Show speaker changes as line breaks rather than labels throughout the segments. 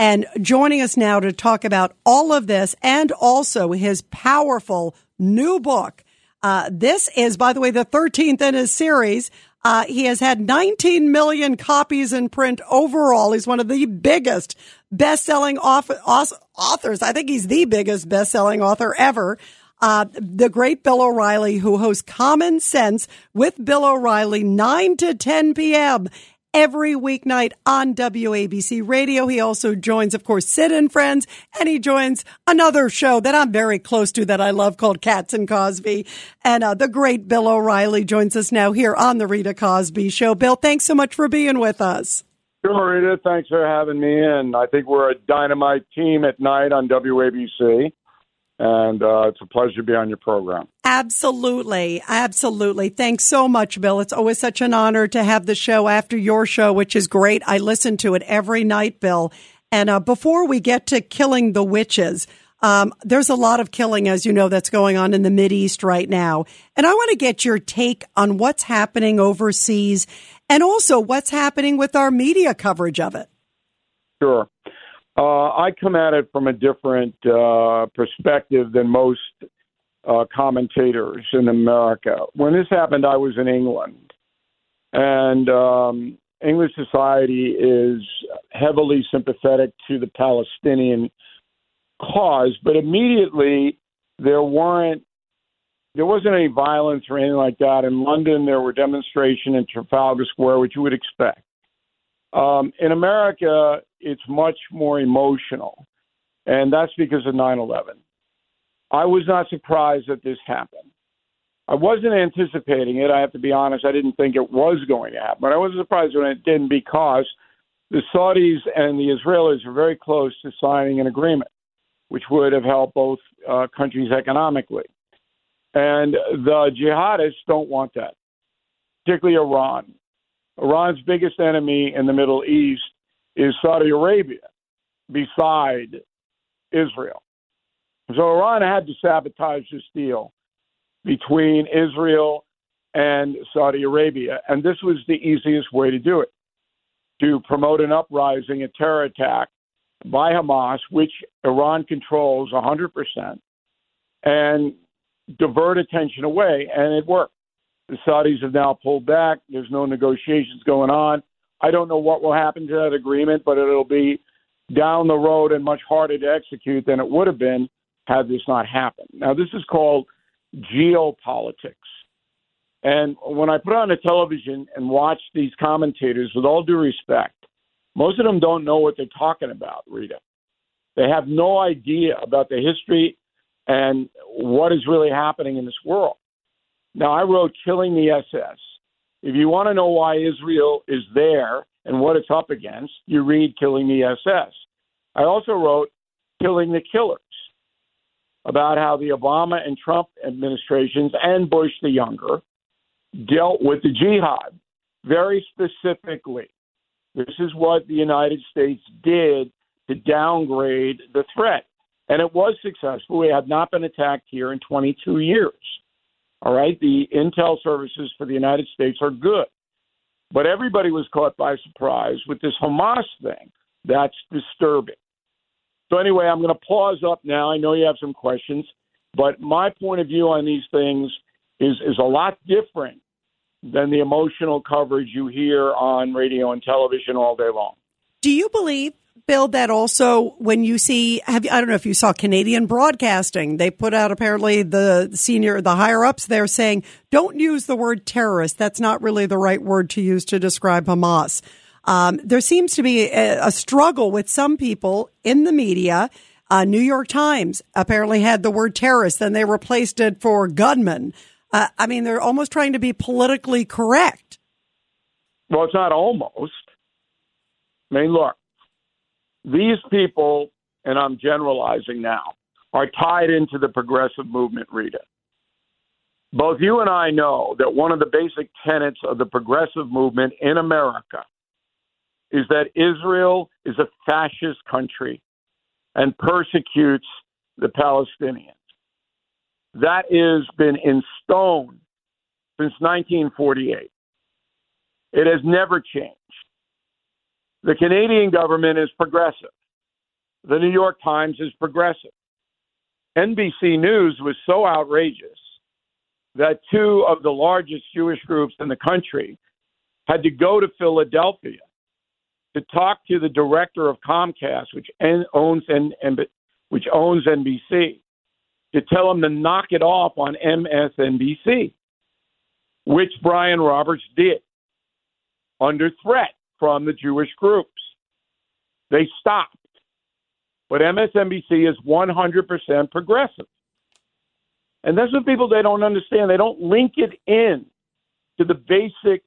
And joining us now to talk about all of this and also his powerful new book. Uh, this is, by the way, the 13th in his series. Uh, he has had 19 million copies in print overall. He's one of the biggest best-selling authors. I think he's the biggest best-selling author ever. Uh, the great Bill O'Reilly, who hosts Common Sense with Bill O'Reilly, 9 to 10 p.m every weeknight on WABC radio. He also joins, of course, Sid and Friends, and he joins another show that I'm very close to that I love called Cats and Cosby. And uh, the great Bill O'Reilly joins us now here on the Rita Cosby Show. Bill, thanks so much for being with us.
Sure, Rita. Thanks for having me in. I think we're a dynamite team at night on WABC and uh, it's a pleasure to be on your program.
Absolutely. Absolutely. Thanks so much, Bill. It's always such an honor to have the show after your show, which is great. I listen to it every night, Bill. And uh, before we get to killing the witches, um, there's a lot of killing, as you know, that's going on in the Mid East right now. And I want to get your take on what's happening overseas and also what's happening with our media coverage of it.
Sure. Uh, I come at it from a different uh, perspective than most uh, commentators in America. When this happened, I was in England, and um, English society is heavily sympathetic to the Palestinian cause, but immediately there weren't there wasn't any violence or anything like that. In London, there were demonstrations in Trafalgar Square, which you would expect. Um, in America, it's much more emotional, and that's because of 9 11. I was not surprised that this happened. I wasn't anticipating it. I have to be honest. I didn't think it was going to happen, but I was surprised when it didn't because the Saudis and the Israelis are very close to signing an agreement, which would have helped both uh, countries economically. And the jihadists don't want that, particularly Iran. Iran's biggest enemy in the Middle East is Saudi Arabia beside Israel. So Iran had to sabotage this deal between Israel and Saudi Arabia. And this was the easiest way to do it to promote an uprising, a terror attack by Hamas, which Iran controls 100%, and divert attention away. And it worked. The Saudis have now pulled back. There's no negotiations going on. I don't know what will happen to that agreement, but it'll be down the road and much harder to execute than it would have been had this not happened. Now, this is called geopolitics. And when I put on the television and watch these commentators, with all due respect, most of them don't know what they're talking about, Rita. They have no idea about the history and what is really happening in this world. Now, I wrote Killing the SS. If you want to know why Israel is there and what it's up against, you read Killing the SS. I also wrote Killing the Killers about how the Obama and Trump administrations and Bush the Younger dealt with the jihad very specifically. This is what the United States did to downgrade the threat. And it was successful. We have not been attacked here in 22 years. All right, the intel services for the United States are good. But everybody was caught by surprise with this Hamas thing. That's disturbing. So, anyway, I'm going to pause up now. I know you have some questions, but my point of view on these things is, is a lot different than the emotional coverage you hear on radio and television all day long.
Do you believe Bill, that also when you see, have I don't know if you saw Canadian Broadcasting, they put out apparently the senior, the higher ups there saying, don't use the word terrorist. That's not really the right word to use to describe Hamas. Um, there seems to be a, a, struggle with some people in the media. Uh, New York Times apparently had the word terrorist, then they replaced it for gunman. Uh, I mean, they're almost trying to be politically correct.
Well, it's not almost. I mean, look, these people, and I'm generalizing now, are tied into the progressive movement, Rita. Both you and I know that one of the basic tenets of the progressive movement in America is that Israel is a fascist country and persecutes the Palestinians. That has been in stone since 1948. It has never changed. The Canadian government is progressive. the New York Times is progressive. NBC News was so outrageous that two of the largest Jewish groups in the country had to go to Philadelphia to talk to the director of Comcast, which owns which owns NBC, to tell him to knock it off on MSNBC, which Brian Roberts did under threat from the Jewish groups. They stopped. But MSNBC is 100% progressive. And that's what people they don't understand. They don't link it in to the basic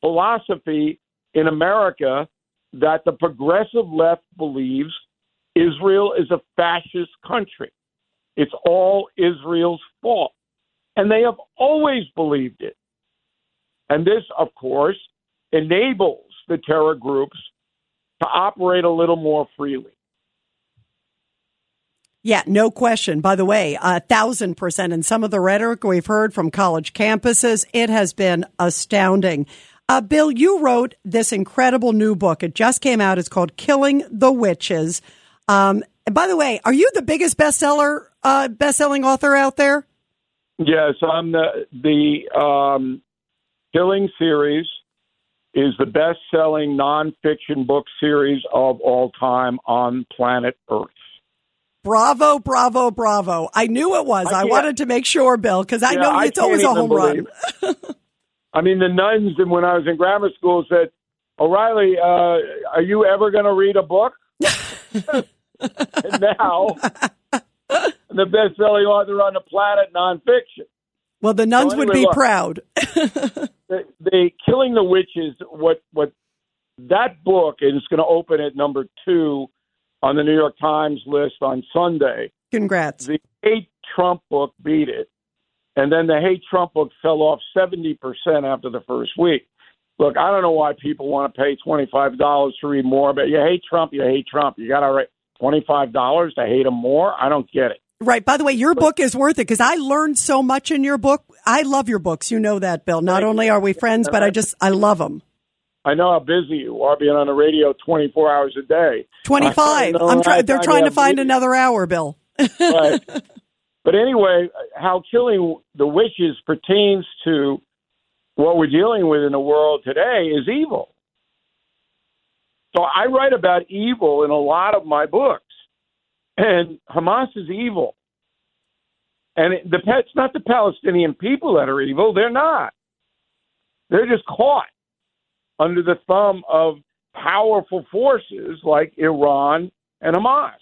philosophy in America that the progressive left believes Israel is a fascist country. It's all Israel's fault. And they have always believed it. And this, of course, enables the terror groups to operate a little more freely.
Yeah, no question. By the way, a thousand percent. And some of the rhetoric we've heard from college campuses, it has been astounding. Uh, Bill, you wrote this incredible new book. It just came out. It's called Killing the Witches. Um, and by the way, are you the biggest bestseller, uh, best-selling author out there?
Yes, I'm the the um, Killing series is the best-selling nonfiction book series of all time on planet Earth.
Bravo, bravo, bravo! I knew it was. I, I wanted to make sure, Bill, because I yeah, know it's always a home run.
I mean, the nuns, and when I was in grammar school, said, "O'Reilly, uh, are you ever going to read a book?" and now, the best-selling author on the planet, nonfiction.
Well, the nuns so anyway, would be look, proud.
the, the Killing the Witches. What what that book is going to open at number two on the New York Times list on Sunday.
Congrats.
The Hate Trump book beat it. And then the Hate Trump book fell off 70% after the first week. Look, I don't know why people want to pay $25 to read more, but you hate Trump, you hate Trump. You got to write $25 to hate him more? I don't get it.
Right. By the way, your book is worth it because I learned so much in your book. I love your books. You know that, Bill. Not only are we friends, but I just, I love them.
I know how busy you are being on the radio 24 hours a day.
25. I'm try- they're trying to find another hour, Bill. right.
But anyway, how killing the witches pertains to what we're dealing with in the world today is evil. So I write about evil in a lot of my books, and Hamas is evil. And it, the it's not the Palestinian people that are evil; they're not. They're just caught under the thumb of powerful forces like Iran and Hamas.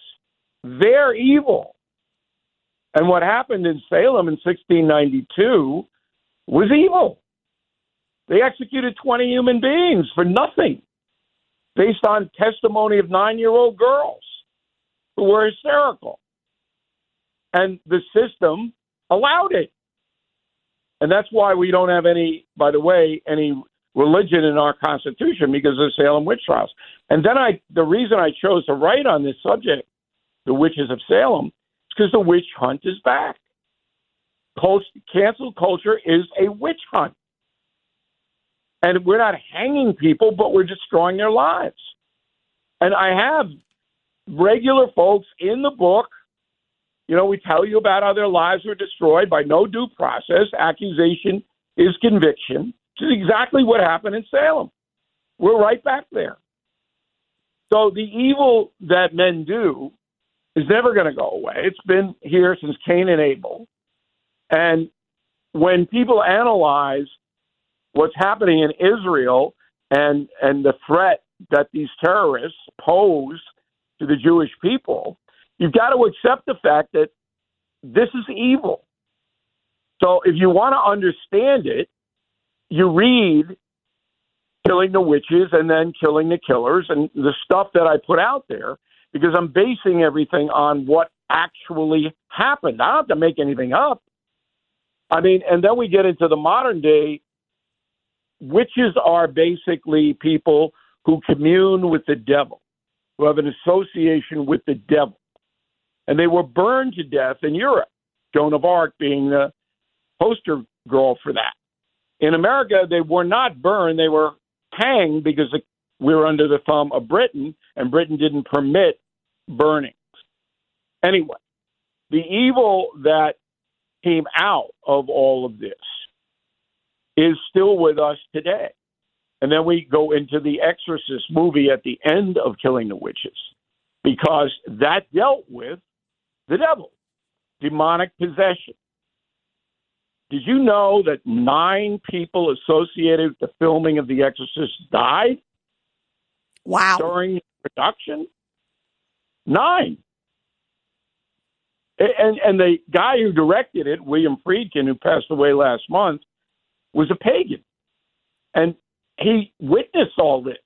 They're evil. And what happened in Salem in 1692 was evil. They executed 20 human beings for nothing based on testimony of nine year old girls who were hysterical. And the system allowed it. And that's why we don't have any, by the way, any religion in our Constitution because of Salem witch trials. And then I, the reason I chose to write on this subject, the witches of Salem, is because the witch hunt is back. Post cancel culture is a witch hunt. And we're not hanging people, but we're destroying their lives. And I have regular folks in the book. You know, we tell you about how their lives were destroyed by no due process. Accusation is conviction. Which is exactly what happened in Salem. We're right back there. So the evil that men do is never going to go away. It's been here since Cain and Abel. And when people analyze what's happening in Israel and and the threat that these terrorists pose to the Jewish people, you've got to accept the fact that this is evil. So if you want to understand it, you read killing the witches and then killing the killers and the stuff that I put out there because I'm basing everything on what actually happened. I don't have to make anything up. I mean, and then we get into the modern day. Witches are basically people who commune with the devil, who have an association with the devil. And they were burned to death in Europe, Joan of Arc being the poster girl for that. In America, they were not burned, they were hanged because we were under the thumb of Britain, and Britain didn't permit burnings. Anyway, the evil that came out of all of this is still with us today. And then we go into the Exorcist movie at the end of Killing the Witches because that dealt with the devil, demonic possession. Did you know that nine people associated with the filming of The Exorcist died?
Wow.
During production? Nine. And and the guy who directed it, William Friedkin, who passed away last month, was a pagan. And he witnessed all this.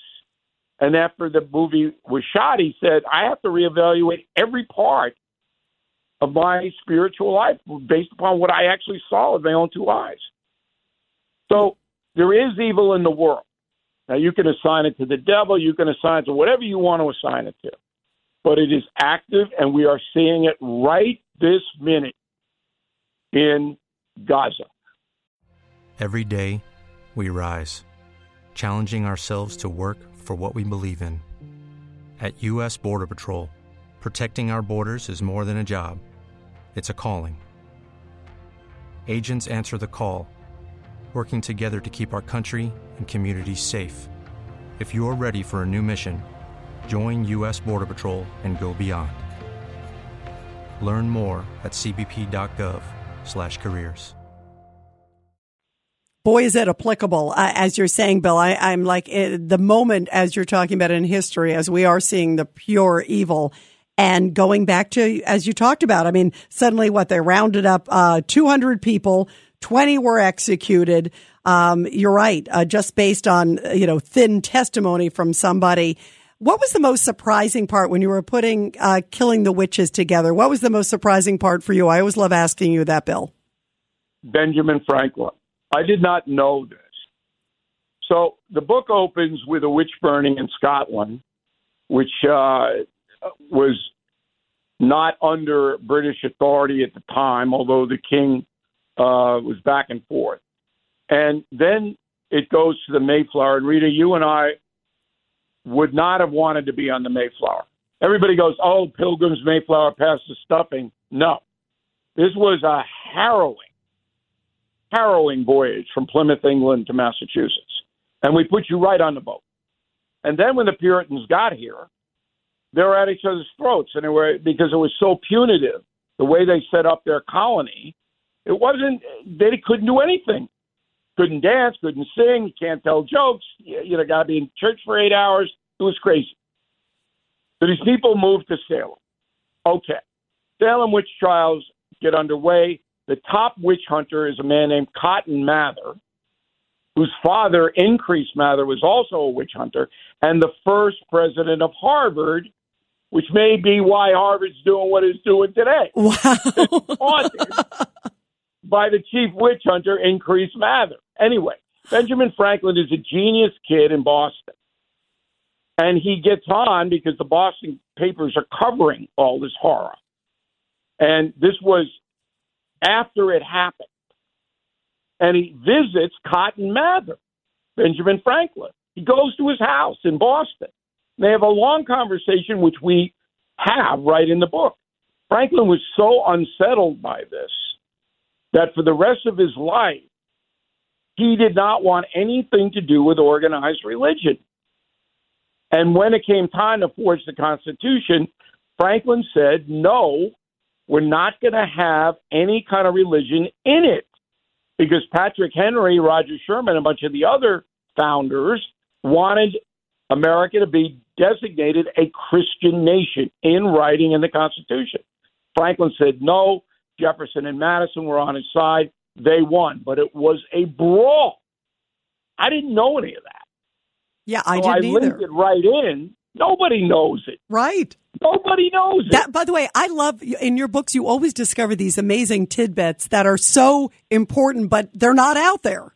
And after the movie was shot, he said, I have to reevaluate every part of my spiritual life based upon what I actually saw with my own two eyes. So there is evil in the world. Now, you can assign it to the devil, you can assign it to whatever you want to assign it to. But it is active, and we are seeing it right this minute in Gaza.
Every day, we rise, challenging ourselves to work for what we believe in. At U.S. Border Patrol, protecting our borders is more than a job, it's a calling. Agents answer the call, working together to keep our country and communities safe. If you're ready for a new mission, join U.S. Border Patrol and go beyond. Learn more at cbp.gov/careers
boy, is it applicable. Uh, as you're saying, Bill, I, am like uh, the moment as you're talking about in history, as we are seeing the pure evil and going back to, as you talked about, I mean, suddenly what they rounded up, uh, 200 people, 20 were executed. Um, you're right. Uh, just based on, you know, thin testimony from somebody. What was the most surprising part when you were putting, uh, killing the witches together? What was the most surprising part for you? I always love asking you that, Bill.
Benjamin Franklin. I did not know this. So the book opens with a witch burning in Scotland, which uh, was not under British authority at the time, although the king uh, was back and forth. And then it goes to the Mayflower. And Rita, you and I would not have wanted to be on the Mayflower. Everybody goes, oh, Pilgrim's Mayflower past the stuffing. No. This was a harrowing harrowing voyage from Plymouth, England to Massachusetts. And we put you right on the boat. And then when the Puritans got here, they were at each other's throats. And were, because it was so punitive, the way they set up their colony, it wasn't, they couldn't do anything. Couldn't dance, couldn't sing, can't tell jokes, you know, got to be in church for eight hours. It was crazy. So these people moved to Salem. Okay. Salem witch trials get underway. The top witch hunter is a man named Cotton Mather, whose father, Increase Mather, was also a witch hunter, and the first president of Harvard, which may be why Harvard's doing what it's doing today.
Wow.
by the chief witch hunter, Increase Mather. Anyway, Benjamin Franklin is a genius kid in Boston. And he gets on because the Boston papers are covering all this horror. And this was after it happened. And he visits Cotton Mather, Benjamin Franklin. He goes to his house in Boston. They have a long conversation, which we have right in the book. Franklin was so unsettled by this that for the rest of his life, he did not want anything to do with organized religion. And when it came time to forge the Constitution, Franklin said, no, we're not going to have any kind of religion in it because Patrick Henry, Roger Sherman, a bunch of the other founders wanted America to be designated a Christian nation in writing in the Constitution. Franklin said no. Jefferson and Madison were on his side. They won, but it was a brawl. I didn't know any of that.
Yeah, I
so
didn't
I
either.
linked it right in. Nobody knows it.
Right.
Nobody knows it.
That, by the way, I love in your books, you always discover these amazing tidbits that are so important, but they're not out there.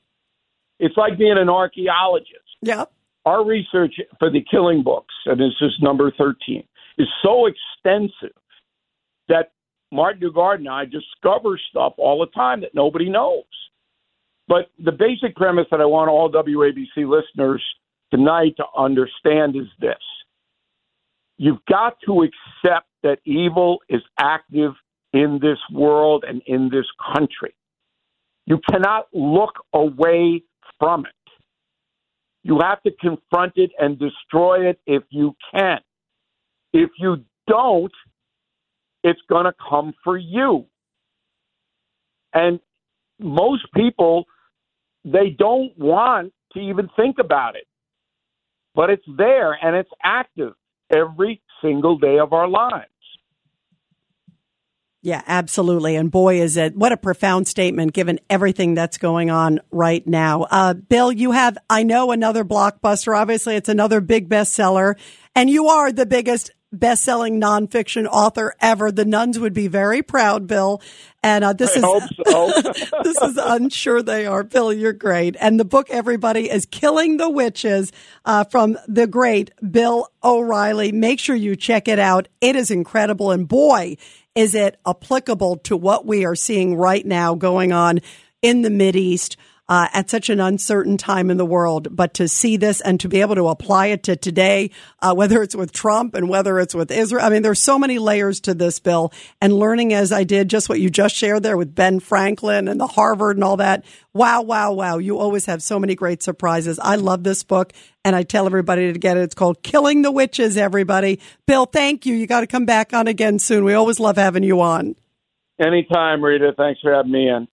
It's like being an archaeologist.
Yeah.
Our research for the killing books, and this is number 13, is so extensive that Martin Dugard and I discover stuff all the time that nobody knows. But the basic premise that I want all WABC listeners tonight to understand is this You've got to accept that evil is active in this world and in this country. You cannot look away from it. You have to confront it and destroy it if you can. If you don't, it's going to come for you. And most people, they don't want to even think about it. But it's there and it's active every single day of our lives.
Yeah, absolutely. And boy, is it what a profound statement given everything that's going on right now. Uh, Bill, you have, I know, another blockbuster. Obviously, it's another big bestseller. And you are the biggest best-selling nonfiction author ever. The nuns would be very proud, Bill. And uh, this
I
is
so.
this is I'm sure they are. Bill, you're great. And the book, everybody, is "Killing the Witches" uh, from the great Bill O'Reilly. Make sure you check it out. It is incredible, and boy, is it applicable to what we are seeing right now going on in the Mid East uh, at such an uncertain time in the world. But to see this and to be able to apply it to today, uh, whether it's with Trump and whether it's with Israel, I mean, there's so many layers to this bill. And learning as I did just what you just shared there with Ben Franklin and the Harvard and all that. Wow, wow, wow. You always have so many great surprises. I love this book and I tell everybody to get it. It's called Killing the Witches, everybody. Bill, thank you. You got to come back on again soon. We always love having you on.
Anytime, Rita. Thanks for having me in.